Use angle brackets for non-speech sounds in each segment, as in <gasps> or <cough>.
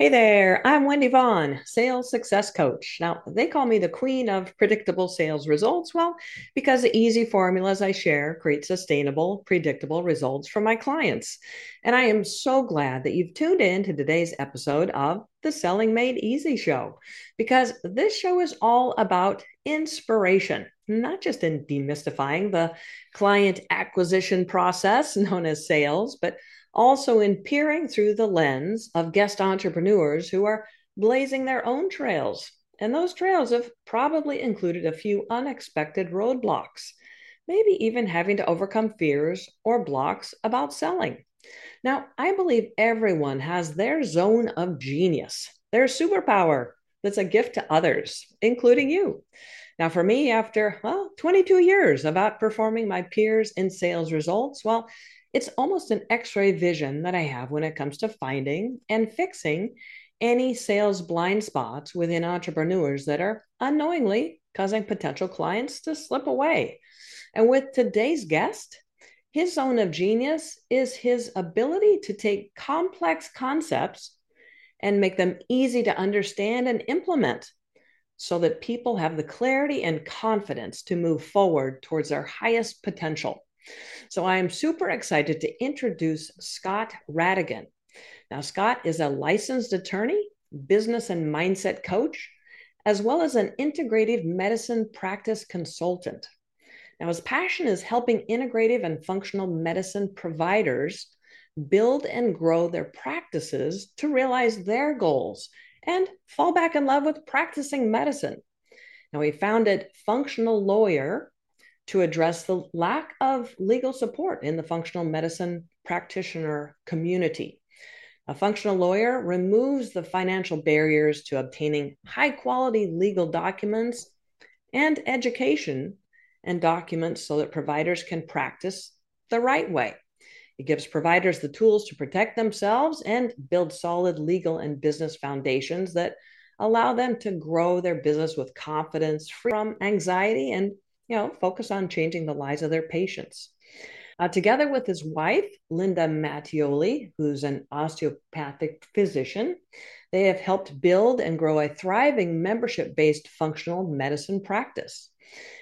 Hey there, I'm Wendy Vaughn, sales success coach. Now, they call me the queen of predictable sales results. Well, because the easy formulas I share create sustainable, predictable results for my clients. And I am so glad that you've tuned in to today's episode of the Selling Made Easy show, because this show is all about inspiration, not just in demystifying the client acquisition process <laughs> known as sales, but also in peering through the lens of guest entrepreneurs who are blazing their own trails. And those trails have probably included a few unexpected roadblocks, maybe even having to overcome fears or blocks about selling. Now, I believe everyone has their zone of genius, their superpower that's a gift to others, including you. Now, for me, after well, 22 years of outperforming my peers in sales results, well, it's almost an x ray vision that I have when it comes to finding and fixing any sales blind spots within entrepreneurs that are unknowingly causing potential clients to slip away. And with today's guest, his zone of genius is his ability to take complex concepts and make them easy to understand and implement so that people have the clarity and confidence to move forward towards their highest potential. So I am super excited to introduce Scott Rattigan. Now, Scott is a licensed attorney, business and mindset coach, as well as an integrative medicine practice consultant. Now, his passion is helping integrative and functional medicine providers build and grow their practices to realize their goals and fall back in love with practicing medicine. Now, he founded Functional Lawyer to address the lack of legal support in the functional medicine practitioner community. A functional lawyer removes the financial barriers to obtaining high quality legal documents and education and documents so that providers can practice the right way. It gives providers the tools to protect themselves and build solid legal and business foundations that allow them to grow their business with confidence, free from anxiety, and you know, focus on changing the lives of their patients. Uh, together with his wife, Linda Matteoli, who's an osteopathic physician, they have helped build and grow a thriving membership based functional medicine practice.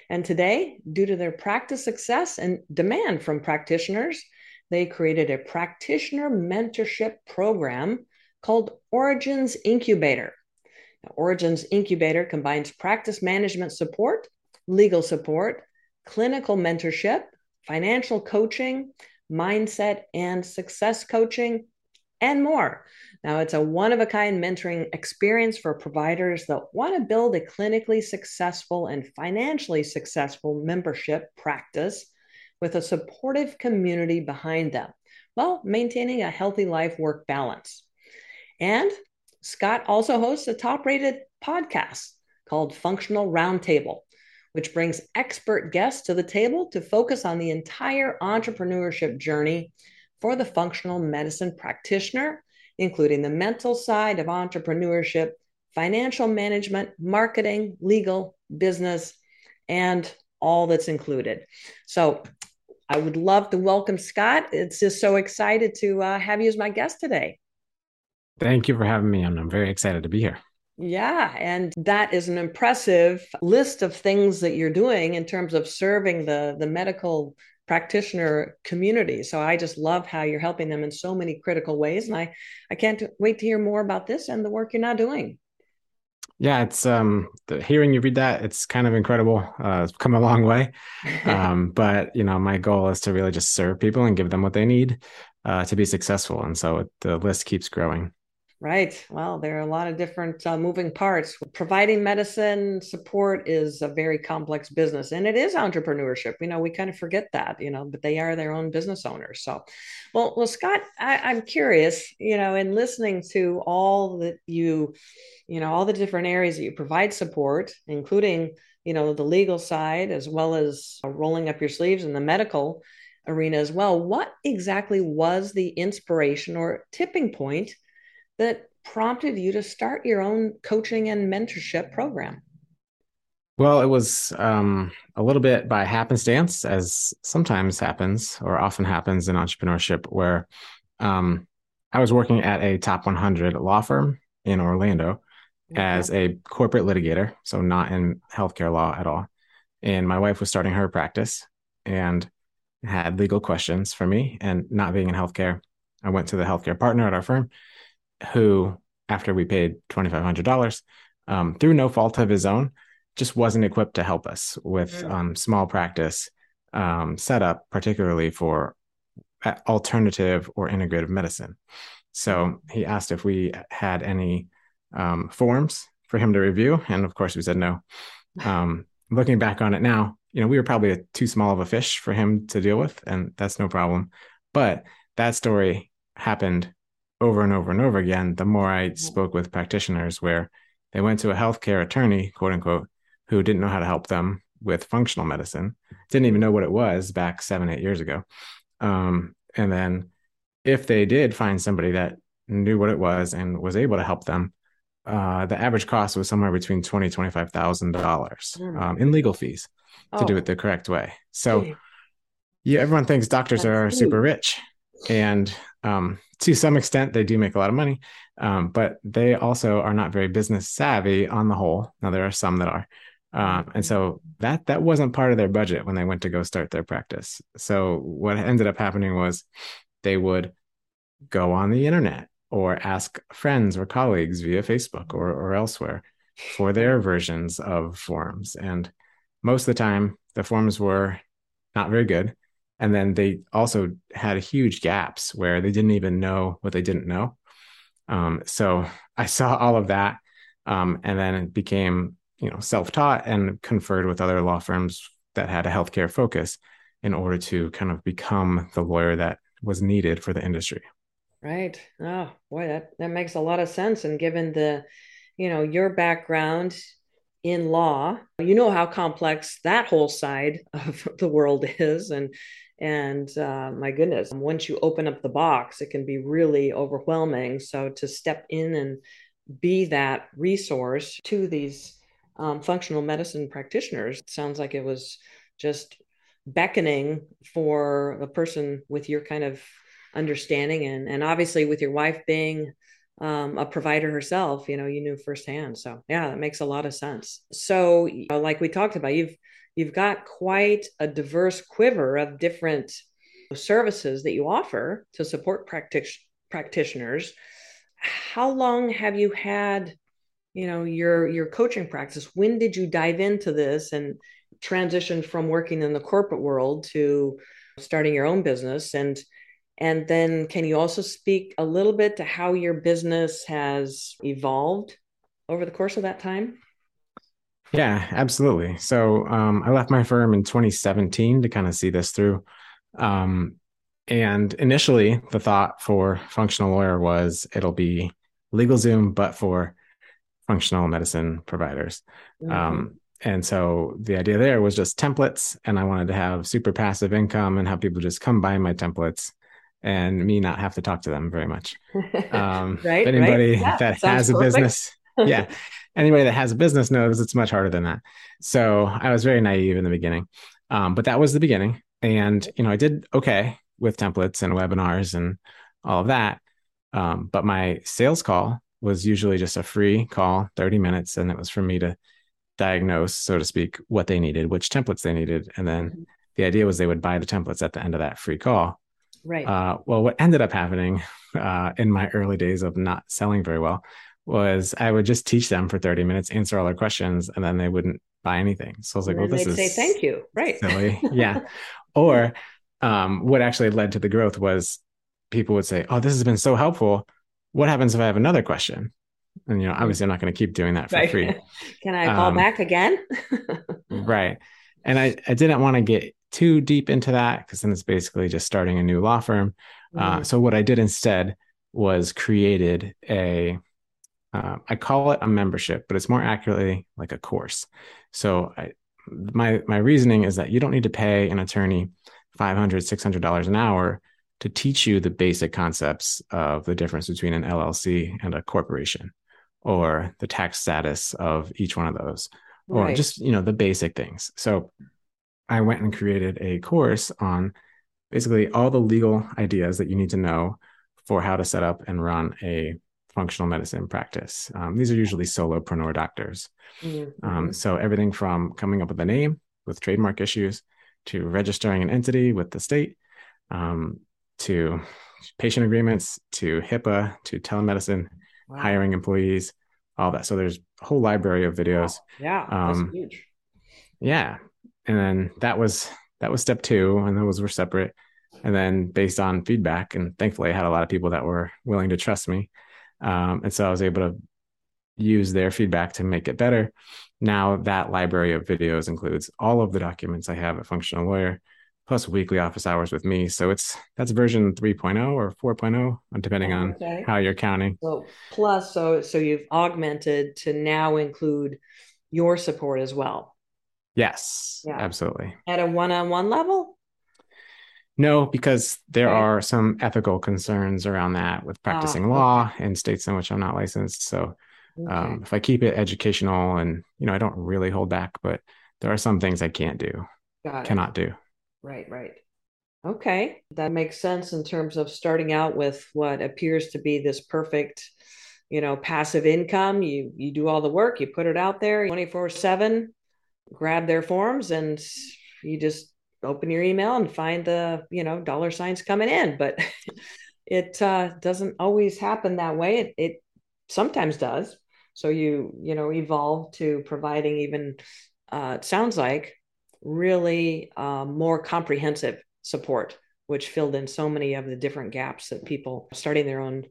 And today, due to their practice success and demand from practitioners, they created a practitioner mentorship program called Origins Incubator. Now, Origins Incubator combines practice management support legal support, clinical mentorship, financial coaching, mindset and success coaching, and more. Now, it's a one of a kind mentoring experience for providers that want to build a clinically successful and financially successful membership practice with a supportive community behind them while maintaining a healthy life work balance. And Scott also hosts a top rated podcast called Functional Roundtable which brings expert guests to the table to focus on the entire entrepreneurship journey for the functional medicine practitioner, including the mental side of entrepreneurship, financial management, marketing, legal, business, and all that's included. So I would love to welcome Scott. It's just so excited to uh, have you as my guest today. Thank you for having me. I'm very excited to be here. Yeah, and that is an impressive list of things that you're doing in terms of serving the the medical practitioner community. So I just love how you're helping them in so many critical ways and I I can't wait to hear more about this and the work you're now doing. Yeah, it's um the, hearing you read that, it's kind of incredible. Uh, it's come a long way. <laughs> Um, but you know, my goal is to really just serve people and give them what they need uh, to be successful. And so the list keeps growing. Right. Well, there are a lot of different uh, moving parts. Providing medicine support is a very complex business and it is entrepreneurship. You know, we kind of forget that, you know, but they are their own business owners. So, well, well, Scott, I, am curious, you know, in listening to all that you, you know, all the different areas that you provide support, including, you know, the legal side as well as rolling up your sleeves in the medical arena as well. What exactly was the inspiration or tipping point? That prompted you to start your own coaching and mentorship program? Well, it was um, a little bit by happenstance, as sometimes happens or often happens in entrepreneurship, where um, I was working at a top 100 law firm in Orlando okay. as a corporate litigator, so not in healthcare law at all. And my wife was starting her practice and had legal questions for me. And not being in healthcare, I went to the healthcare partner at our firm who, after we paid $2,500, um, through no fault of his own, just wasn't equipped to help us with mm. um, small practice um, setup, particularly for uh, alternative or integrative medicine. So he asked if we had any um, forms for him to review, and of course we said no. Um, looking back on it now, you know we were probably a, too small of a fish for him to deal with, and that's no problem. But that story happened over and over and over again. The more I spoke with practitioners, where they went to a healthcare attorney, quote unquote, who didn't know how to help them with functional medicine, didn't even know what it was back seven, eight years ago. Um, and then if they did find somebody that knew what it was and was able to help them, uh, the average cost was somewhere between twenty twenty five thousand dollars hmm. um, in legal fees to oh. do it the correct way. So, yeah, everyone thinks doctors That's are super rich, and um, to some extent, they do make a lot of money, um, but they also are not very business savvy on the whole. Now, there are some that are. Um, and so that that wasn't part of their budget when they went to go start their practice. So what ended up happening was they would go on the internet or ask friends or colleagues via Facebook or, or elsewhere for their versions of forms. And most of the time, the forms were not very good. And then they also had huge gaps where they didn't even know what they didn't know. Um, so I <laughs> saw all of that. Um, and then it became, you know, self-taught and conferred with other law firms that had a healthcare focus in order to kind of become the lawyer that was needed for the industry. Right. Oh boy, that that makes a lot of sense. And given the, you know, your background in law, you know how complex that whole side <laughs> of the world is, and and uh, my goodness, once you open up the box, it can be really overwhelming. So to step in and be that resource to these um, functional medicine practitioners sounds like it was just beckoning for a person with your kind of understanding and and obviously with your wife being um, a provider herself you know you knew firsthand so yeah that makes a lot of sense so you know, like we talked about you've you've got quite a diverse quiver of different services that you offer to support practic- practitioners. How long have you had you know your your coaching practice? When did you dive into this and transition from working in the corporate world to starting your own business? And and then, can you also speak a little bit to how your business has evolved over the course of that time? Yeah, absolutely. So um, I left my firm in 2017 to kind of see this through. Um, and initially, the thought for Functional Lawyer was it'll be LegalZoom, but for functional medicine providers. Mm-hmm. Um, and so the idea there was just templates, and I wanted to have super passive income and have people just come buy my templates and me not have to talk to them very much. <laughs> Um, right. anybody right. Yeah, that has a perfect. business, yeah, <laughs> anybody that has a business knows it's much harder than that. So I was very naive in the beginning, um, but that was the beginning. And you know, I did okay with templates and webinars and all of that. Um, but my sales call was usually just a free call, 30 minutes, and it was for me to diagnose, so to speak, what they needed, which templates they needed. And then mm-hmm. the idea was they would buy the templates at the end of that free call. Right. Uh, well, what ended up happening uh, in my early days of not selling very well was I would just teach them for 30 minutes, answer all their questions, and then they wouldn't buy anything. So I was like, well, this is say thank you. Right. Silly. <laughs> yeah. or um, what actually led to the growth was people would say, oh, this has been so helpful. What happens if I have another question? And, you know, obviously I'm not going to keep doing that for right. free. <laughs> Can I call um, back again? <laughs> right. And I, I didn't want to get too deep into that because then it's basically just starting a new law firm. Mm-hmm. Uh, so what I did instead was created a uh, I call it a membership, but it's more accurately like a course. So I, my my reasoning is that you don't need to pay an attorney 500 600 dollars an hour to teach you the basic concepts of the difference between an LLC and a corporation or the tax status of each one of those or just you know the basic things. So I went and created a course on basically all the legal ideas that you need to know for how to set up and run a functional medicine practice. Um, these are usually solopreneur doctors. Mm-hmm. Um, so everything from coming up with a name with trademark issues to registering an entity with the state um, to patient agreements to HIPAA to telemedicine, wow. hiring employees, all that. So there's a whole library of videos. Yeah, that's um, huge. Yeah, and then that was that was step two, and those were separate. And then based on feedback, and thankfully I had a lot of people that were willing to trust me, um, and so I was able to use their feedback to make it better. Now that library of videos includes all of the documents I have at Functional Lawyer, plus weekly office hours with me. So it's that's version 3.0 or 4.0, depending on okay. how you're counting. So plus, so so you've augmented to now include your support as well. Yes, yeah. absolutely. At a one-on-one level? No, because there okay. are some ethical concerns around that with practicing ah, law okay. in states in which I'm not licensed. So um, if I keep it educational and you know I don't really hold back, but there are some things I can't do, cannot do. Right, right. Okay, that makes sense in terms of starting out with what appears to be this perfect, you know, passive income. You you do all the work, you put it out there 24/7, grab their forms and you just open your email and find the, you know, dollar signs coming in, but <laughs> it uh, doesn't always happen that way. It, it sometimes does. So you, you know, evolve to providing even uh, it sounds like really uh, more comprehensive support, which filled in so many of the different gaps that people starting their own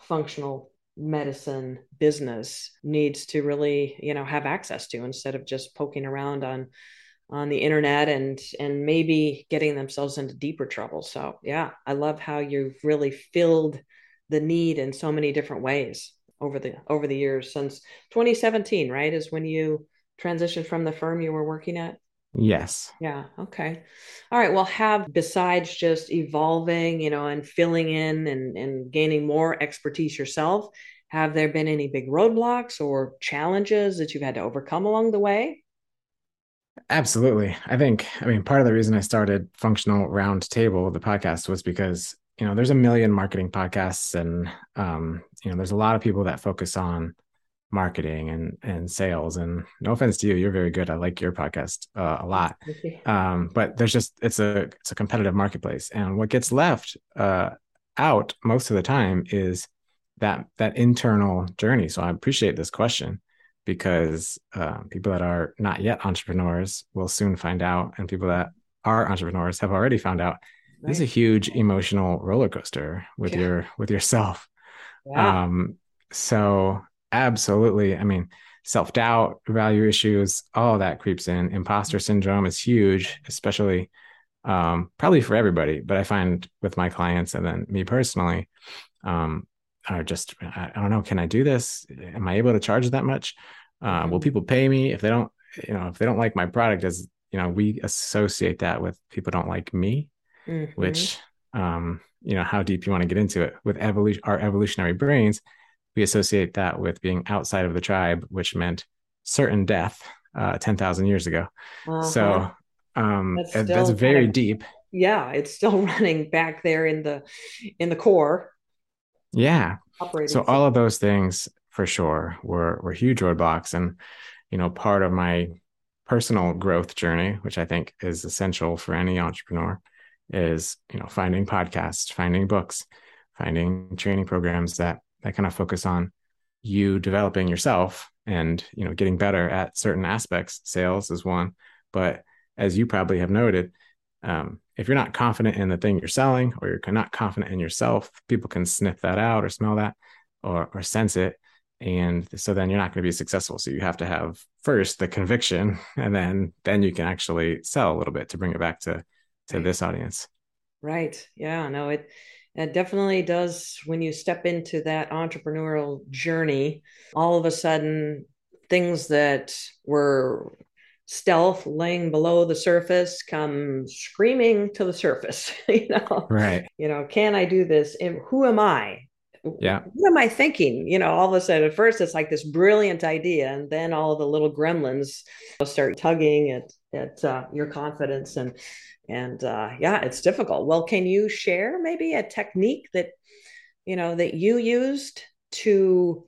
functional medicine business needs to really you know have access to instead of just poking around on on the internet and and maybe getting themselves into deeper trouble so yeah i love how you've really filled the need in so many different ways over the over the years since 2017 right is when you transitioned from the firm you were working at Yes. Yeah. Okay. All right. Well, have besides just evolving, you know, and filling in and, and gaining more expertise yourself, have there been any big roadblocks or challenges that you've had to overcome along the way? Absolutely. I think, I mean, part of the reason I started Functional Roundtable, the podcast, was because, you know, there's a million marketing podcasts and, um, you know, there's a lot of people that focus on marketing and and sales. And no offense to you you're very good. I like your podcast uh, a lot. Um, but there's just it's a it's a competitive marketplace. And what gets left uh, out most of the time is that that internal journey. So i appreciate this question because uh, people that are not yet entrepreneurs will soon find out and people that are entrepreneurs have already found out right. this is a huge emotional roller coaster with yeah. your with yourself yeah. um so Absolutely. I mean, self doubt, value issues, all that creeps in. Imposter syndrome is huge, especially um, probably for everybody. But I find with my clients and then me personally, um, are just, I, I don't know, can I do this? Am I able to charge that much? Uh, will mm-hmm. people pay me if they don't, you know, if they don't like my product? As you know, we associate that with people don't like me, mm-hmm. which, um, you know, how deep you want to get into it with evolution, our evolutionary brains we associate that with being outside of the tribe, which meant certain death uh, 10,000 years ago. Uh-huh. So um, that's, that's very of, deep. Yeah, it's still <laughs> running back there in the in the core. Yeah. So all of those things for sure were were huge roadblocks, and you know, part of my personal growth journey, which I think is essential for any entrepreneur, is you know finding podcasts, finding books, finding training programs that that kind of focus on you developing yourself and you know getting better at certain aspects. Sales is one. But as you probably have noted um, if you're not confident in the thing you're selling or you're not confident in yourself people can sniff that out or smell that or, or sense it and so then you're not going to be successful. So you have to have first the conviction <laughs> and then then you can actually sell a little bit to bring it back to to right. this audience. Right. Yeah no it it definitely does when you step into that entrepreneurial journey all of a sudden things that were stealth laying below the surface come screaming to the surface <laughs> you know? Right. You know can i do this? And who am i yeah. What am i thinking? You know all of a sudden at first it's like this brilliant idea and then all the little gremlins start tugging at at uh, your confidence and and uh, yeah it's difficult. Well can you share maybe a technique that you know that you used to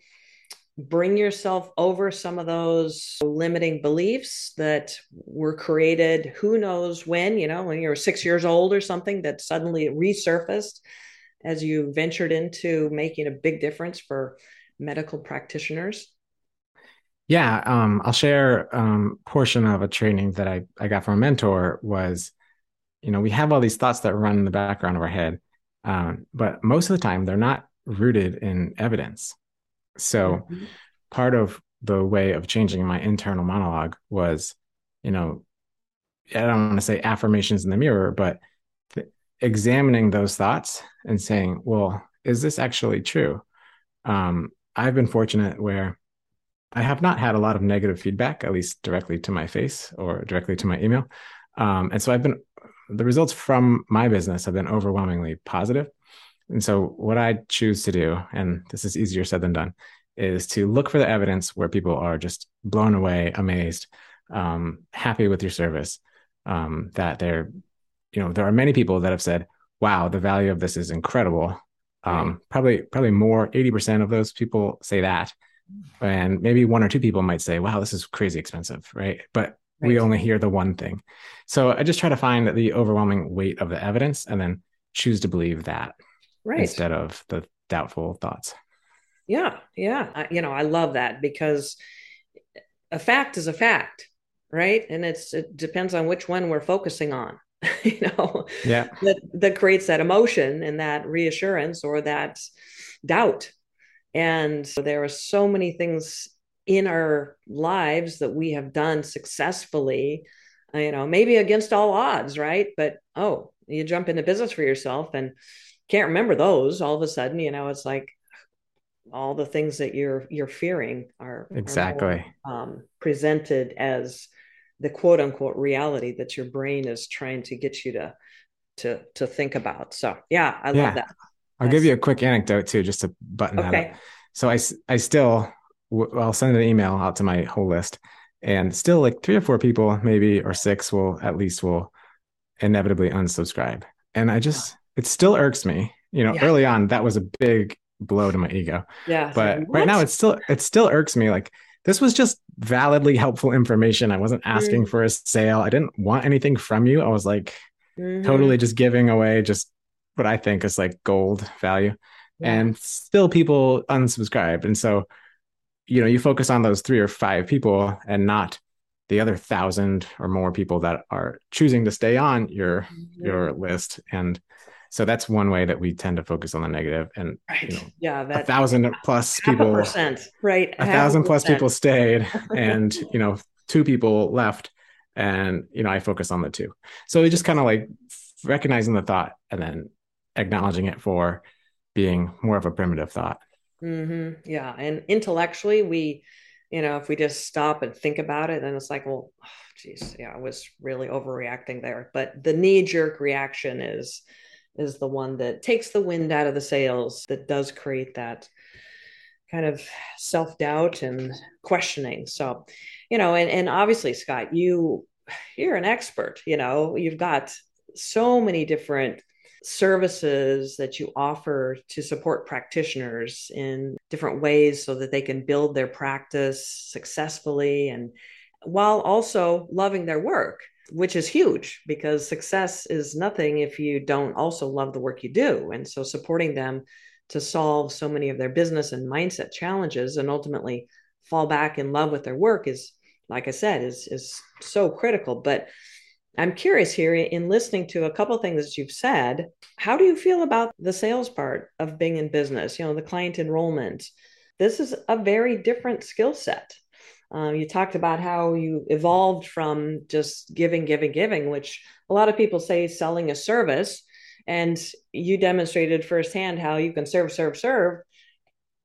bring yourself over some of those limiting beliefs that were created who knows when you know when you were six years old or something that suddenly resurfaced as you ventured into making a big difference for medical practitioners yeah um, i'll share um, portion of a training that I, I got from a mentor was you know we have all these thoughts that run in the background of our head um, but most of the time they're not rooted in evidence so mm-hmm. part of the way of changing my internal monologue was, you know, I don't want to say affirmations in the mirror, but examining those thoughts and saying, well, is this actually true? Um, I've been fortunate where I have not had a lot of negative feedback, at least directly to my face or directly to my email. Um, and so I've been, the results from my business have been overwhelmingly positive. And so, what I choose to do, and this is easier said than done, is to look for the evidence where people are just blown away, amazed, um, happy with your service. Um, that they're, you know, there are many people that have said, "Wow, the value of this is incredible." Um. Probably, probably more. Eighty percent of those people say that, and maybe one or two people might say, "Wow, this is crazy expensive," right? But right. we only hear the one thing. So I just try to find the overwhelming weight of the evidence, and then choose to believe that right. instead of the doubtful thoughts. Yeah, yeah. I, you know, I love that because a fact is a fact, right? And it's it depends on which one we're focusing on. <laughs> you know, yeah, that that creates that emotion and that reassurance or that doubt. And there are so many things in our lives that we have done successfully you know maybe against all odds right? But oh you jump into business for yourself and can't remember those all of a sudden you know it's like all the things that you're you're fearing are exactly are more, um, presented as the quote unquote reality that your brain is trying to get you to to to think about so yeah i yeah. love that i'll That's... give you a quick anecdote too just to button okay. that up so i i still i'll send an email out to my whole list and still like three or four people maybe or six will at least will inevitably unsubscribe and i just <gasps> it still irks me. You know, yeah. early on that was a big blow to my ego. Yeah. But like, right now it's still it still irks me. Like this was just validly helpful information. I wasn't asking mm. for a sale. I didn't want anything from you. I was like mm-hmm. totally just giving away just what I think is like gold value. Yeah. And still people unsubscribed. And so, you know, you focus on those three or five people and not the other thousand or more people that are choosing to stay on your mm-hmm. your list. And so that's one way that we tend to focus on the negative. And right. you know, yeah, that, <laughs> a thousand plus people, percent, right? A thousand plus people stayed, <laughs> and you know, two people left, and you know, I focus on the two. So we just kind of like recognizing the thought and then acknowledging it for being more of a primitive thought. Mm-hmm. Yeah, and intellectually, we, you know, if we just stop and think about it, then it's like, well, oh, geez, yeah, I was really overreacting there. But the knee jerk reaction is is the one that takes the wind out of the sails, that does create that kind of self doubt and questioning. So, you know, and, and obviously, Scott, you you're an expert. You know, you've got so many different services that you offer to support practitioners in different ways so that they can build their practice successfully and while also loving their work which is huge because success is nothing if you don't also love the work you do. And so supporting them to solve so many of their business and mindset challenges and ultimately fall back in love with their work is like I said is is so critical. But I'm curious here in listening to a couple things that you've said, how do you feel about the sales part of being in business, you know, the client enrollment? This is a very different skill set um, you talked about how you evolved from just giving, giving, giving, which a lot of people say selling a service. And you demonstrated firsthand how you can serve, serve, serve.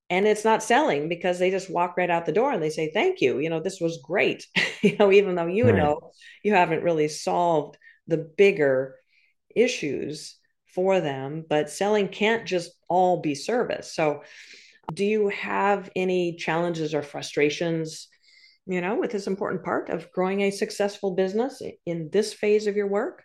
And it's not selling because they just walk right out the door and they say, Thank you. You know, this was great. <laughs> you know, even though you right. know you haven't really solved the bigger issues for them, but selling can't just all be service. So, do you have any challenges or frustrations you know, with this important part of growing a successful business in this phase of your work?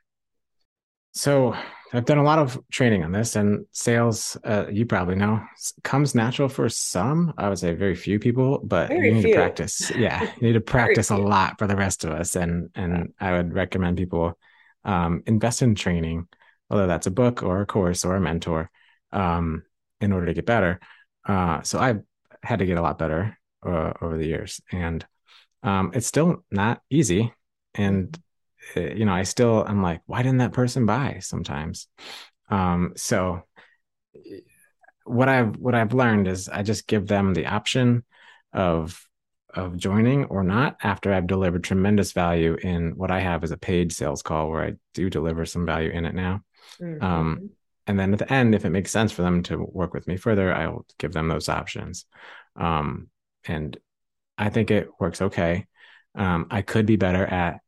So I've done a lot of training on this, and sales, uh, you probably know, comes natural for some. I would say very few people, but very you need few. to practice. Yeah, you need to <laughs> practice a lot for the rest of us. And and I would recommend people um, invest in training, whether that's a book or a course or a mentor, um, in order to get better. Uh, so I've had to get a lot better uh, over the years, and um, it's still not easy. And Eh, you know, I still I'm like, why didn't that person buy sometimes? Um, so what I've what I've learned is I just give them the option of of joining or not after I've delivered tremendous value in what I have as a paid sales call where I do deliver some value in it now. Mm-hmm. Um, and then at the end, if it makes sense for them to work with me further, I'll give them those options. Um, and I think it works okay. Um, I could be better at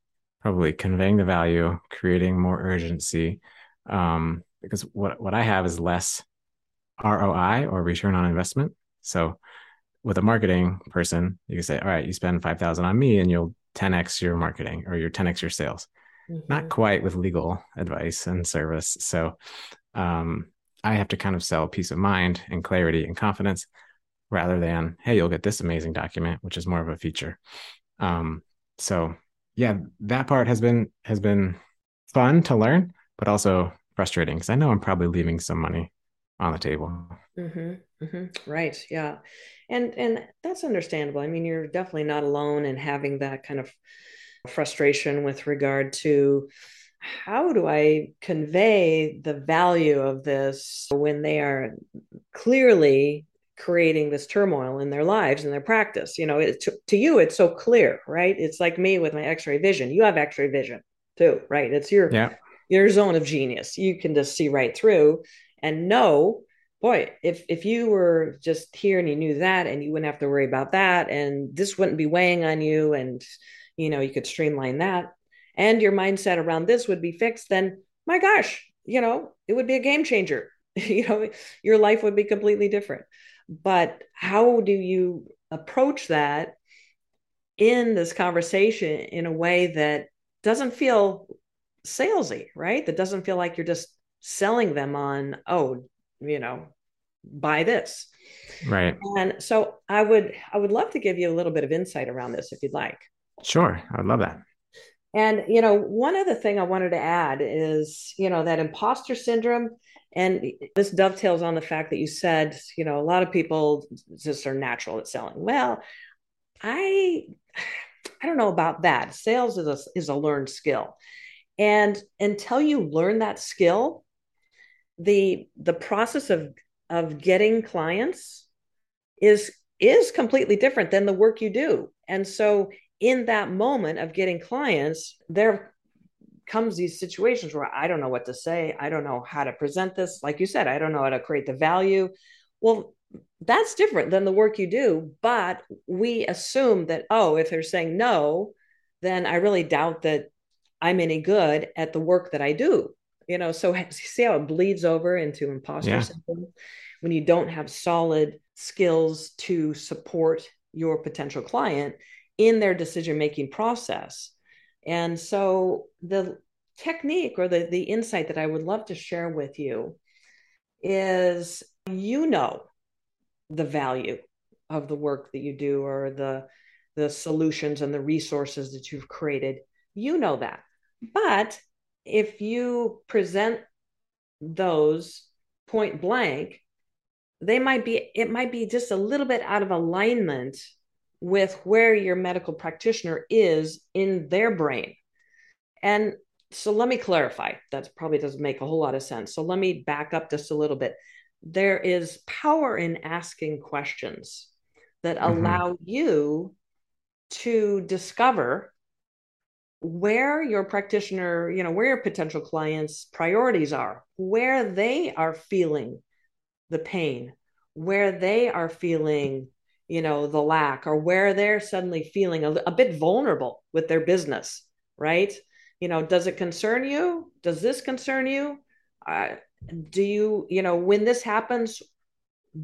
probably conveying the value, creating more urgency. Um, because what what I have is less ROI or return on investment. So with a marketing person, you can say, all right, you spend 5,000 on me and you'll 10x your marketing or your 10x your sales. Mm-hmm. Not quite with legal advice and service. So um, I have to kind of sell peace of mind and clarity and confidence rather than, hey, you'll get this amazing document, which is more of a feature. Um, so yeah, that part has been has been fun to learn, but also frustrating because I know I'm probably leaving some money on the table. Mm-hmm, mm-hmm. Right. Yeah. And and that's understandable. I mean, you're definitely not alone in having that kind of frustration with regard to how do I convey the value of this when they are clearly creating this turmoil in their lives and their practice. You know, it, to, to you, it's so clear, right? It's like me with my X-ray vision. You have X-ray vision too, right? It's your yeah. your zone of genius. You can just see right through and know, boy, if if you were just here and you knew that, and you wouldn't have to worry about that, and this wouldn't be weighing on you, and you know, you could streamline that, and your mindset around this would be fixed. Then, my gosh, you know, it would be a game changer. <laughs> you know, your life would be completely different. But how do you approach that in this conversation in a way that doesn't feel salesy, right? That doesn't feel like you're just selling them on, oh, you know, buy this. Right. And so I would I would love to give you a little bit of insight around this if you'd like. Sure. I would love that. And you know, one other thing I wanted to add is, you know, that imposter syndrome and this dovetails on the fact that you said, you know, a lot of people just are natural at selling. Well, I I don't know about that. Sales is a is a learned skill. And until you learn that skill, the the process of of getting clients is is completely different than the work you do. And so in that moment of getting clients, there comes these situations where I don't know what to say. I don't know how to present this. Like you said, I don't know how to create the value. Well, that's different than the work you do. But we assume that, oh, if they're saying no, then I really doubt that I'm any good at the work that I do. You know, so <laughs> see how it bleeds over into imposter yeah. syndrome when you don't have solid skills to support your potential client in their decision making process and so the technique or the, the insight that I would love to share with you is you know the value of the work that you do or the the solutions and the resources that you've created. You know that. But if you present those point blank, they might be it might be just a little bit out of alignment with where your medical practitioner is in their brain. And so let me clarify. That probably doesn't make a whole lot of sense. So let me back up just a little bit. There is power in asking questions that mm-hmm. allow you to discover where your practitioner, you know, where your potential clients' priorities are, where they are feeling the pain, where they are feeling you know the lack or where they're suddenly feeling a, a bit vulnerable with their business right? You know does it concern you? Does this concern you? Uh, do you you know when this happens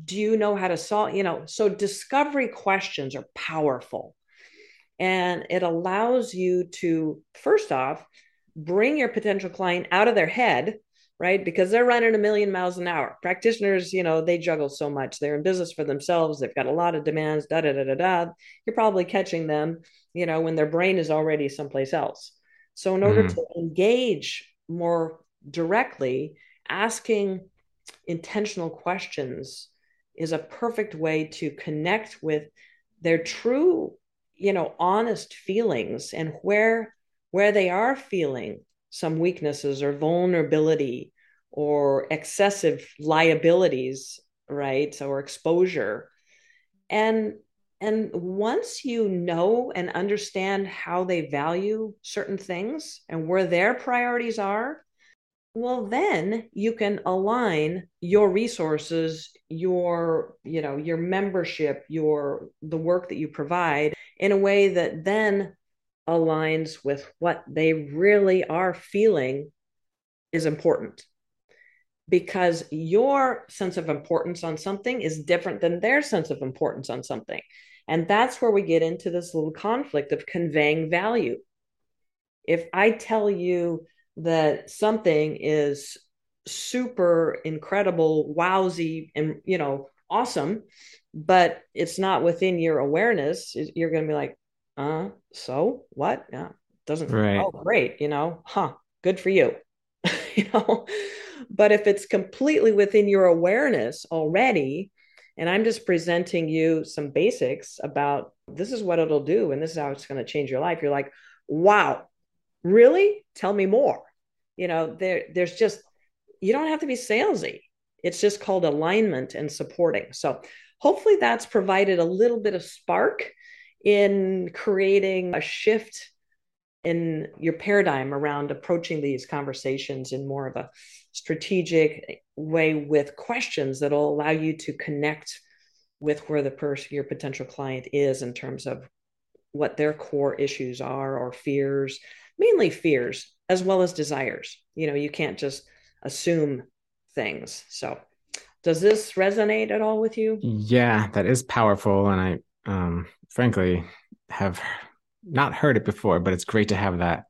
do you know how to solve you know so discovery questions are powerful. And it allows you to first off bring your potential client out of their head right? Because they're running a million miles an hour. Practitioners you know they juggle so much. They're in business for themselves. They've got a lot of demands da da da da da. You're probably catching them you know when their brain is already someplace else. So in order mm. to engage more directly asking intentional questions is a perfect way to connect with their true you know honest feelings and where where they are feeling some weaknesses or vulnerability or excessive liabilities right or exposure. And and once you know and understand how they value certain things and where their priorities are well then you can align your resources your you know your membership your the work that you provide in a way that then aligns with what they really are feeling is important. Because your sense of importance on something is different than their sense of importance on something. And that's where we get into this little conflict of conveying value. If i tell you that something is super incredible wowsy and you know awesome but it's not within your awareness you're going to be like uh, so what? Yeah, doesn't. Right. Oh, great. You know, huh? Good for you. <laughs> you know, but if it's completely within your awareness already, and I'm just presenting you some basics about this is what it'll do, and this is how it's going to change your life. You're like, wow, really? Tell me more. You know, there, there's just you don't have to be salesy. It's just called alignment and supporting. So hopefully that's provided a little bit of spark in creating a shift in your paradigm around approaching these conversations in more of a strategic way with questions that'll allow you to connect with where the person your potential client is in terms of what their core issues are or fears mainly fears as well as desires. You know you can't just assume things. So does this resonate at all with you? Yeah that is powerful and i um, frankly have not heard it before, but it's great to have that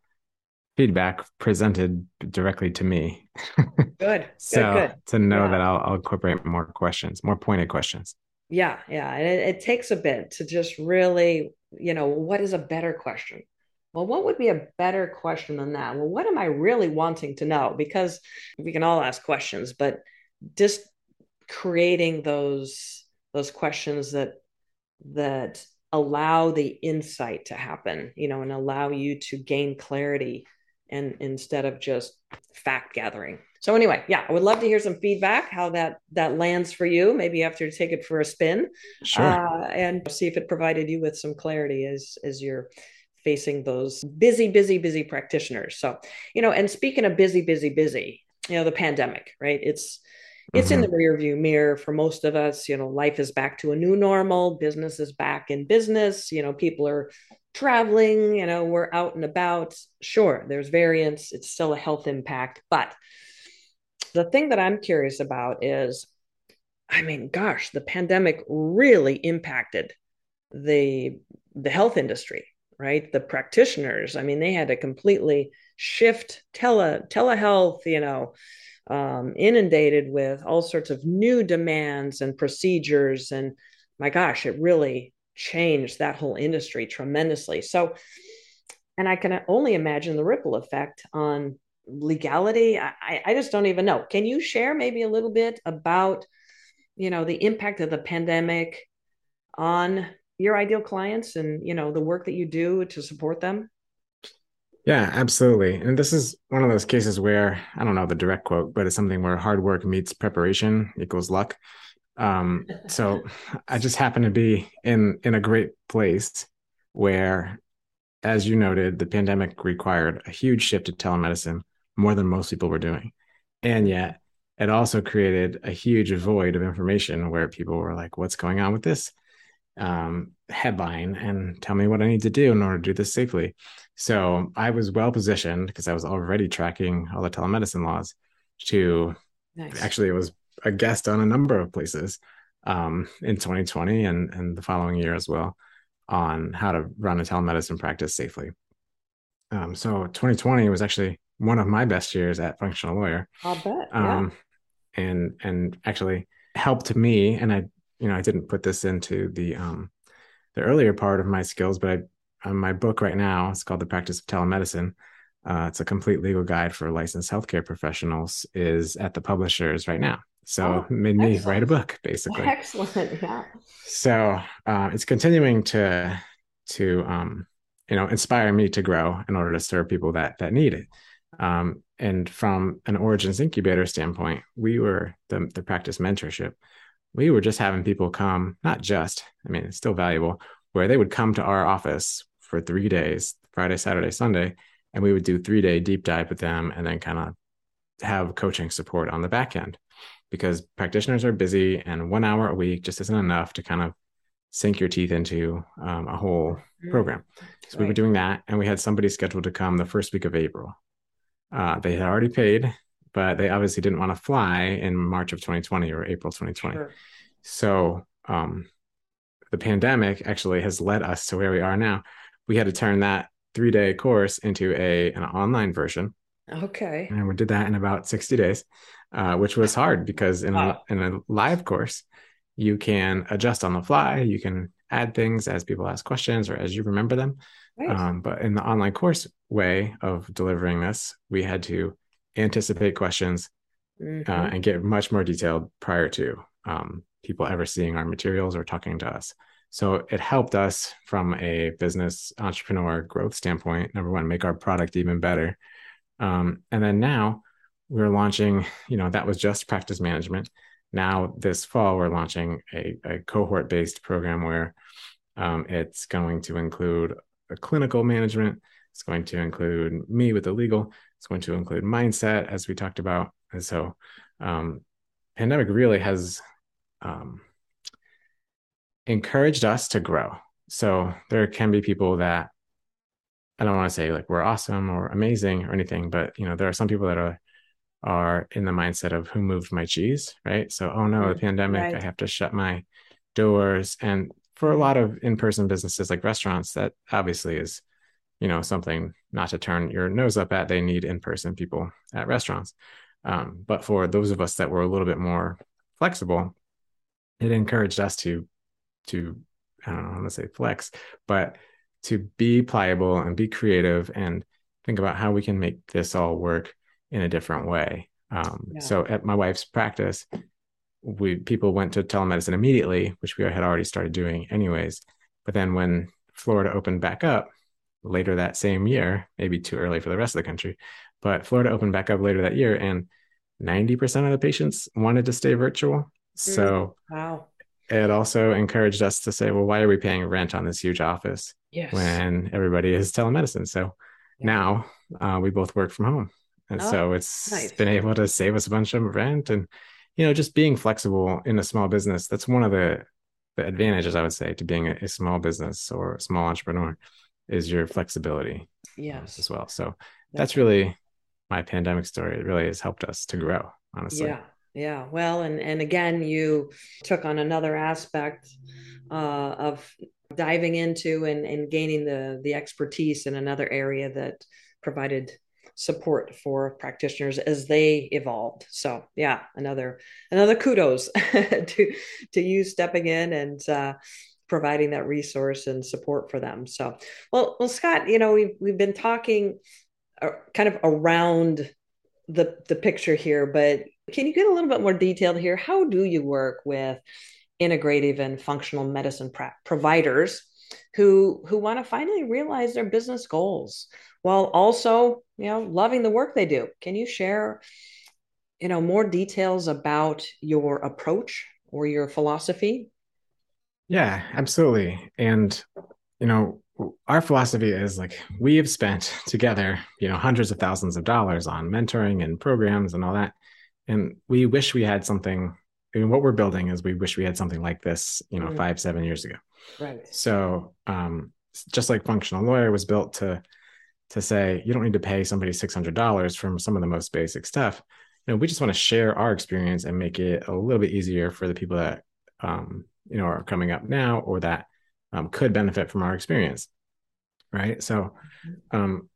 feedback presented directly to me. <laughs> good. so good, good. to know yeah. that I'll, I'll, incorporate more questions, more pointed questions. Yeah, yeah, and it, it takes a bit to just really, you know, what is a better question? Well, what would be a better question than that? Well, what am I really wanting to know? Because we can all ask questions, but just creating those those questions that that allow the insight to happen, you know, and allow you to gain clarity and instead of just fact gathering. So anyway, yeah, I would love to hear some feedback how that that lands for you. Maybe you have to take it for a spin, sure, uh, and see if it provided you with some clarity as as you're facing those busy, busy, busy practitioners. So you know, and speaking of busy, busy, busy, you know, the pandemic, right? It's it's mm-hmm. in the mm-hmm. rear view mirror for most of us you know life is back to a new normal business is back in business you know people are traveling you know we're out and about sure there's variance it's still a health impact but the thing that i'm curious about is i mean gosh the pandemic really impacted the the health industry right the practitioners i mean they had to completely shift tele telehealth you know um, inundated with all sorts of new demands and procedures. And my gosh, it really changed that whole industry tremendously. So, and I can only imagine the ripple effect on legality. I, I just don't even know. Can you share maybe a little bit about, you know, the impact of the pandemic on your ideal clients and, you know, the work that you do to support them? Yeah, absolutely. And this is one of those cases where I don't know the direct quote, but it's something where hard work meets preparation equals luck. Um, so I just happen to be in in a great place where, as you noted, the pandemic required a huge shift to telemedicine, more than most people were doing, and yet it also created a huge void of information where people were like, "What's going on with this?" um, headline and tell me what I need to do in order to do this safely. So I was well positioned because I was already tracking all the telemedicine laws to nice. actually, it was a guest on a number of places um, in 2020 and, and the following year as well on how to run a telemedicine practice safely. Um, so 2020 was actually one of my best years at Functional Lawyer. I'll bet. Yeah. Um, and and actually helped me. And I, you know, I didn't put this into the um, the earlier part of my skills, but I, my book right now, it's called The Practice of Telemedicine. Uh, it's a complete legal guide for licensed healthcare professionals. Is at the publishers right now. So oh, made me write a book, basically. <laughs> Excellent. Yeah. So uh, it's continuing to to um, you know inspire me to grow in order to serve people that that need it. Um, and from an origins incubator standpoint, we were the the practice mentorship. We were just having people come, not just, I mean, it's still valuable, where they would come to our office for three days, Friday, Saturday, Sunday, and we would do three day deep dive with them and then kind of have coaching support on the back end because practitioners are busy and one hour a week just isn't enough to kind of sink your teeth into um, a whole mm-hmm. program. So right. we were doing that, and we had somebody scheduled to come the first week of April. Uh, they had already paid, but they obviously didn't want to fly in March of 2020 or April 2020. Sure. So um, the pandemic actually has led us to where we are now. We had to turn that three day course into a an online version. Okay. And we did that in about 60 days, uh, which was hard because in, wow. a, in a live course, you can adjust on the fly. You can add things as people ask questions or as you remember them. Right. Um, but in the online course way of delivering this, we had to anticipate questions uh, mm-hmm. uh, and get much more detailed prior to um, people ever seeing our materials or talking to us. So it helped us from a business entrepreneur growth standpoint. Number one, make our product even better. Um, and then now we're launching, you know, that was just practice management now this fall we're launching a, a cohort based program where um, it's going to include a clinical management it's going to include me with the legal it's going to include mindset as we talked about and so um, pandemic really has um, encouraged us to grow so there can be people that i don't want to say like we're awesome or amazing or anything but you know there are some people that are are in the mindset of who moved my cheese, right? So, oh no, the mm, pandemic, right. I have to shut my doors. And for a lot of in-person businesses like restaurants, that obviously is, you know, something not to turn your nose up at. They need in-person people at restaurants. Um, but for those of us that were a little bit more flexible, it encouraged us to to I don't know how to say flex, but to be pliable and be creative and think about how we can make this all work in a different way. Um, yeah. So at my wife's practice, we people went to telemedicine immediately, which we had already started doing anyways. But then when Florida opened back up later that same year, maybe too early for the rest of the country, but Florida opened back up later that year, and 90% of the patients wanted to stay virtual. Mm. So wow. It also encouraged us to say, well, why are we paying rent on this huge office yes. when everybody is telemedicine? So yeah. now uh, we both work from home and oh, so it's nice. been able to save us a bunch of rent and you know just being flexible in a small business that's one of the the advantages i would say to being a, a small business or a small entrepreneur is your flexibility yes as well so that's really my pandemic story it really has helped us to grow honestly yeah yeah well and and again you took on another aspect uh, of diving into and, and gaining the the expertise in another area that provided support for practitioners as they evolved. So yeah, another another kudos <laughs> to to you stepping in and uh, providing that resource and support for them. So well, well, Scott, you know we've we've been talking uh, kind of around the the picture here, but can you get a little bit more detailed here? How do you work with integrative and functional medicine providers who who want to finally realize their business goals? while also, you know, loving the work they do. Can you share, you know, more details about your approach or your philosophy? Yeah, absolutely. And, you know, our philosophy is like we have spent together, you know, hundreds of thousands of dollars on mentoring and programs and all that. And we wish we had something. I mean, what we're building is we wish we had something like this, you know, mm-hmm. five, seven years ago. Right. So, um, just like Functional Lawyer was built to to say you don't need to pay somebody $600 from some of the most basic stuff you know we just want to share our experience and make it a little bit easier for the people that um, you know are coming up now or that um, could benefit from our experience right so um,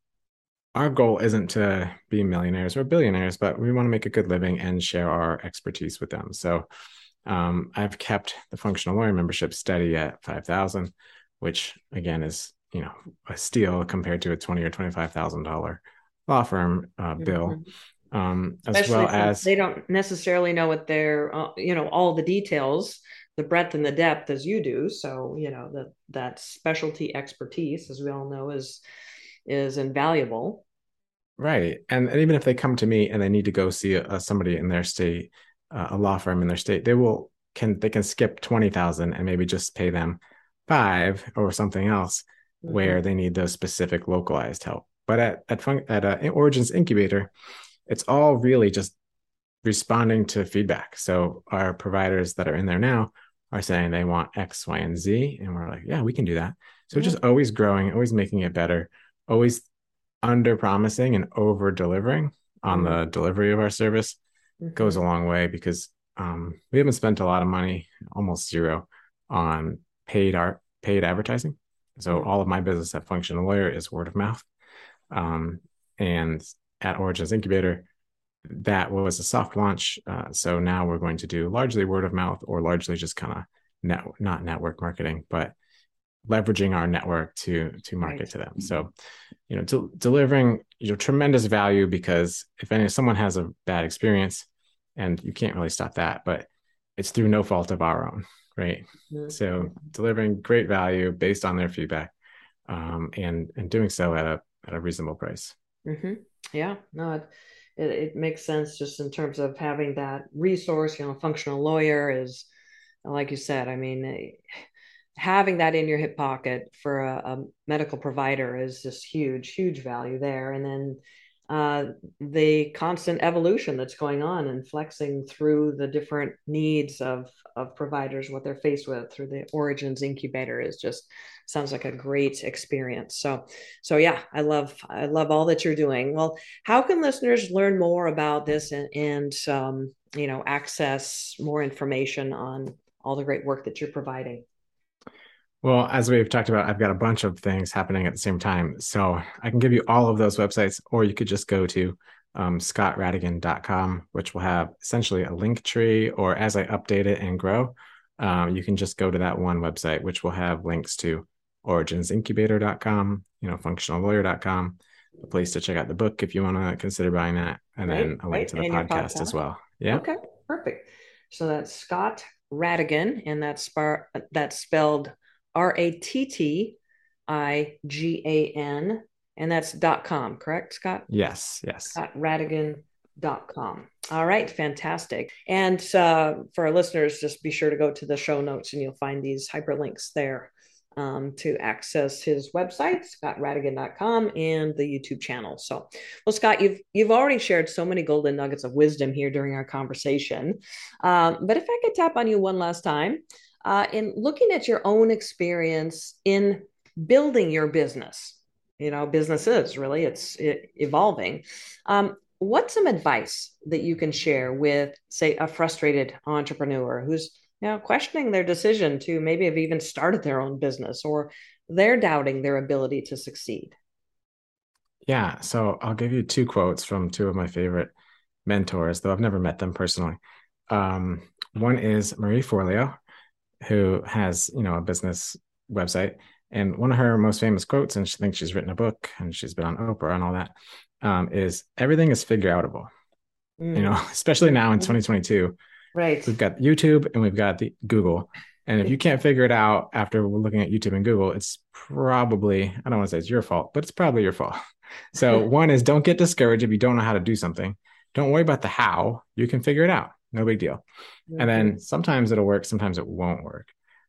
our goal isn't to be millionaires or billionaires, but we want to make a good living and share our expertise with them. So um, I've kept the functional lawyer membership steady at 5,000, which again is, you know, a steal compared to a 20 or $25,000 law firm uh, bill. Mm-hmm. Um, as well as they don't necessarily know what they're, uh, you know, all the details, the breadth and the depth as you do. So, you know, that, that specialty expertise, as we all know, is, is invaluable. Right. And, and even if they come to me and they need to go see a, a somebody in their state, uh, a law firm in their state, they will can they can skip 20,000 and maybe just pay them 5 or something else mm-hmm. where they need the specific localized help. But at at fun, at uh, Origins Incubator, it's all really just responding to feedback. So our providers that are in there now are saying they want X, Y, and Z, and we're like, yeah, we can do that. So mm-hmm. just always growing, always making it better, always under promising and over delivering on mm-hmm. the delivery of our service mm-hmm. goes a long way because um, we haven't spent a lot of money, almost zero, on paid art, paid advertising. So mm-hmm. all of my business at Functional Lawyer is word of mouth. Um, and at Origins Incubator, that was a soft launch. Uh, so now we're going to do largely word of mouth or largely just kind of net, not network marketing, but leveraging our network to to market right. to them. So, you know, to, delivering you know tremendous value because if any someone has a bad experience, and you can't really stop that, but it's through no fault of our own, right? Mm-hmm. So delivering great value based on their feedback, um, and and doing so at a at a reasonable price. Mm-hmm. Yeah, no, it, it, it makes sense just in terms of having that resource. You know, a functional lawyer is, like you said, I mean. Having that in your hip pocket for a, a medical provider is just huge, huge value there. And then uh, the constant evolution that's going on and flexing through the different needs of of providers, what they're faced with through the Origins incubator is just sounds like a great experience. So, so yeah, I love I love all that you're doing. Well, how can listeners learn more about this and and um, you know access more information on all the great work that you're providing? Well, as we've talked about, I've got a bunch of things happening at the same time. So I can give you all of those websites, or you could just go to um, scottrattigan.com, which will have essentially a link tree, or as I update it and grow, um, you can just go to that one website, which will have links to originsincubator.com, you know, functionallawyer.com, a place to check out the book if you want to consider buying that, and right, then a link right. to the podcast, podcast, as well. Yeah. Okay, perfect. So that's Scott Rattigan, and that's spar- that's spelled R A T T I G A N, and that's dot com, correct, Scott? Yes, yes. Scott Rattigan dot com. All right, fantastic. And uh, for our listeners, just be sure to go to the show notes and you'll find these hyperlinks there um, to access his website, scottrattigan.com, and the YouTube channel. So, well, Scott, you've you've already shared so many golden nuggets of wisdom here during our conversation. Um, but if I could tap on you one last time, uh, in looking at your own experience in building your business you know businesses really it's it, evolving um, what's some advice that you can share with say a frustrated entrepreneur who's you know questioning their decision to maybe have even started their own business or they're doubting their ability to succeed? Yeah so i'll give you two quotes from two of my favorite mentors though i've never met them personally. Um, one is marie forleo who has you know a business website. And one of her most famous quotes and she thinks she's written a book and she's been on oprah and all that um, is everything is figure outable mm. you know <laughs> especially now in 2022 right. we've got youtube and we've got the google. And if you can't figure it out after looking at youtube and google it's probably i don't want to say it's your fault but it's probably your fault. So <laughs> one is don't get discouraged if you don't know how to do something. Don't worry about the how you can figure it out no big deal. Mm-hmm. And then sometimes it'll work, sometimes it won't work.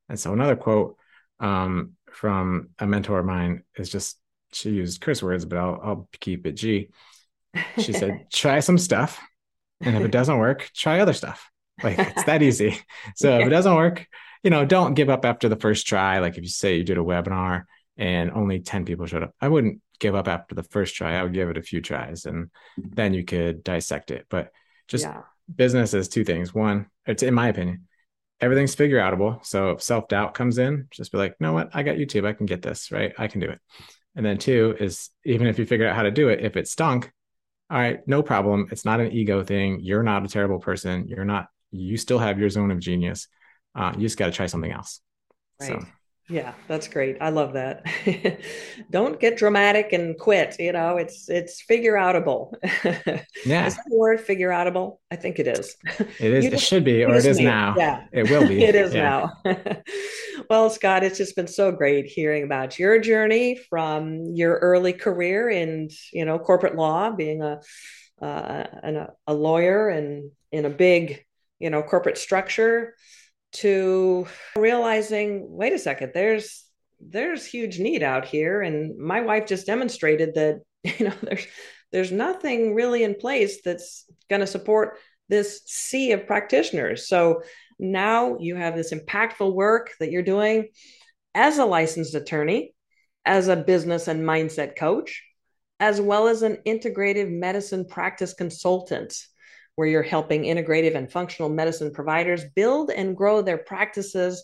And so another quote um, from a mentor of mine is just she used curse words, but I'll, I'll keep it G. She said, <laughs> "Try some stuff, and if it <laughs> doesn't work, try other stuff. Like it's that <laughs> easy. So yeah. if it doesn't work, you know, don't give up after the first try. Like if you say you did a webinar and only 10 people showed up, I wouldn't give up after the first try. I would give it a few tries and then you could dissect it. But just yeah business is two things. One, it's in my opinion, everything's figure outable. So if self doubt comes in, just be like, you know what? I got YouTube. I can get this, right? I can do it. And then two is even if you figure out how to do it, if it stunk, all right, no problem. It's not an ego thing. You're not a terrible person. You're not, you still have your zone of genius. Uh, you just got to try something else. Right. So yeah, that's great. I love that. <laughs> Don't get dramatic and quit. You know, it's it's figure outable. <laughs> yeah. Is that the word figure outable? I think it is. It is. <laughs> Just, it should be, or it is me. now. Yeah. It will be. it is yeah. now. well, Scott, it's just been so great hearing about your journey from your early career in, you know, corporate law, being a uh, a, a lawyer and in a big, you know, corporate structure to realizing wait a second there's there's huge need out here. And my wife just demonstrated that <laughs> you know there's there's nothing really in place that's going to support this sea of practitioners. So now you have this impactful work that you're doing as a licensed attorney as a business and mindset coach as well as an integrative medicine practice consultant where you're helping integrative and functional medicine providers build and grow their practices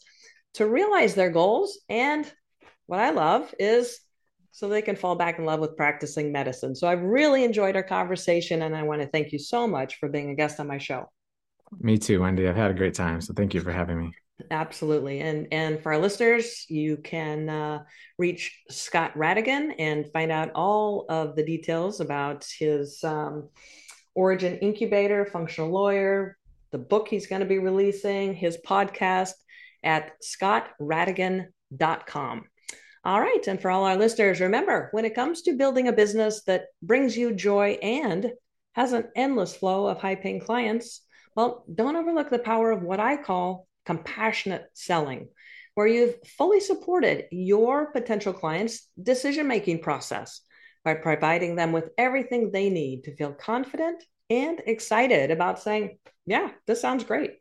to realize their goals. And what I love is so they can fall back in love with practicing medicine. So I've really enjoyed our conversation, and I want to thank you so much for being a guest on my show. Me too, Wendy. I've had a great time. So thank you for having me. Absolutely. And and for our listeners, you can uh, reach Scott Rattigan and find out all of the details about his um, Origin Incubator, Functional Lawyer, the book he's going to be releasing, his podcast at scottrattigan.com. All right. And for all our listeners, remember when it comes to building a business that brings you joy and has an endless flow of high paying clients, well, don't overlook the power of what I call compassionate selling, where you've fully supported your potential clients' decision making process by providing them with everything they need to feel confident and excited about saying, Yeah, this sounds great.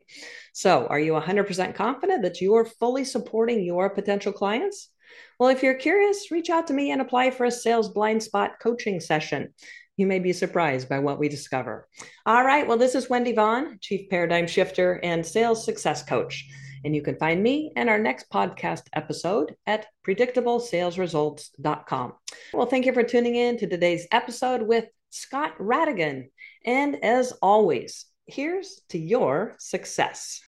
So, are you 100% confident that you are fully supporting your potential clients? Well, if you're curious, reach out to me and apply for a sales blind spot coaching session. You may be surprised by what we discover. All right. Well, this is Wendy Vaughn, Chief Paradigm Shifter and Sales Success Coach. And you can find me and our next podcast episode at predictablesalesresults.com. Well, thank you for tuning in to today's episode with Scott Rattigan. And as always, here's to your success.